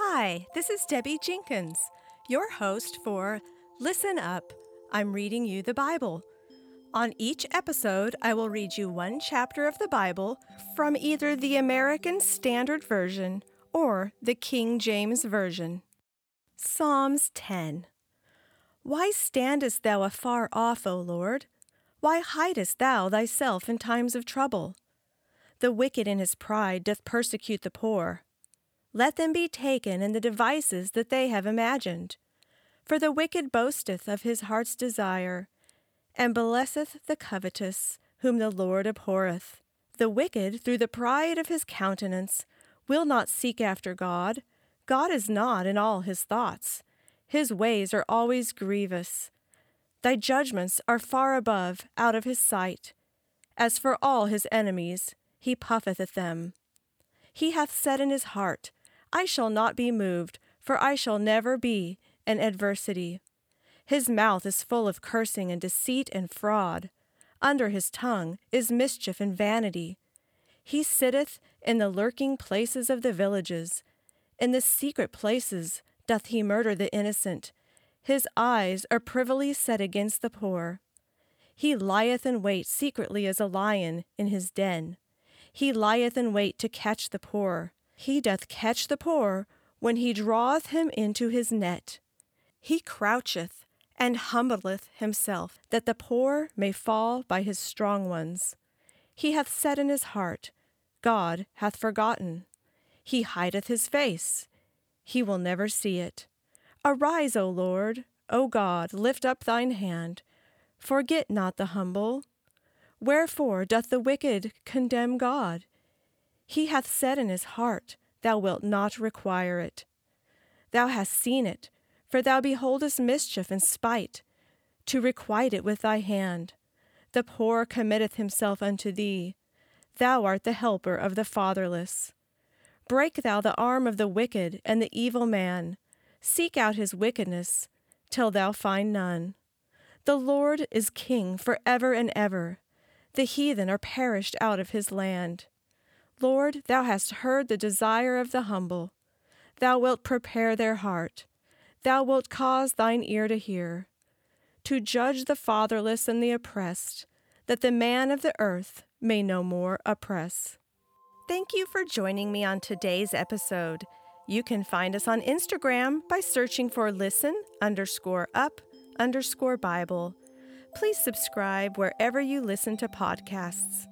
Hi, this is Debbie Jenkins, your host for Listen Up. I'm reading you the Bible. On each episode, I will read you one chapter of the Bible from either the American Standard Version or the King James Version. Psalms 10 Why standest thou afar off, O Lord? Why hidest thou thyself in times of trouble? The wicked in his pride doth persecute the poor. Let them be taken in the devices that they have imagined. For the wicked boasteth of his heart's desire, and blesseth the covetous, whom the Lord abhorreth. The wicked, through the pride of his countenance, will not seek after God. God is not in all his thoughts. His ways are always grievous. Thy judgments are far above, out of his sight. As for all his enemies, he puffeth at them. He hath said in his heart, I shall not be moved, for I shall never be in adversity. His mouth is full of cursing and deceit and fraud. Under his tongue is mischief and vanity. He sitteth in the lurking places of the villages. In the secret places doth he murder the innocent. His eyes are privily set against the poor. He lieth in wait secretly as a lion in his den. He lieth in wait to catch the poor. He doth catch the poor when he draweth him into his net. He croucheth and humbleth himself, that the poor may fall by his strong ones. He hath said in his heart, God hath forgotten. He hideth his face. He will never see it. Arise, O Lord, O God, lift up thine hand. Forget not the humble. Wherefore doth the wicked condemn God? He hath said in his heart, Thou wilt not require it. Thou hast seen it, for thou beholdest mischief and spite, to requite it with thy hand. The poor committeth himself unto thee. Thou art the helper of the fatherless. Break thou the arm of the wicked and the evil man. Seek out his wickedness, till thou find none. The Lord is king for ever and ever. The heathen are perished out of his land. Lord, thou hast heard the desire of the humble. Thou wilt prepare their heart. Thou wilt cause thine ear to hear, to judge the fatherless and the oppressed, that the man of the earth may no more oppress. Thank you for joining me on today's episode. You can find us on Instagram by searching for listen underscore up underscore Bible. Please subscribe wherever you listen to podcasts.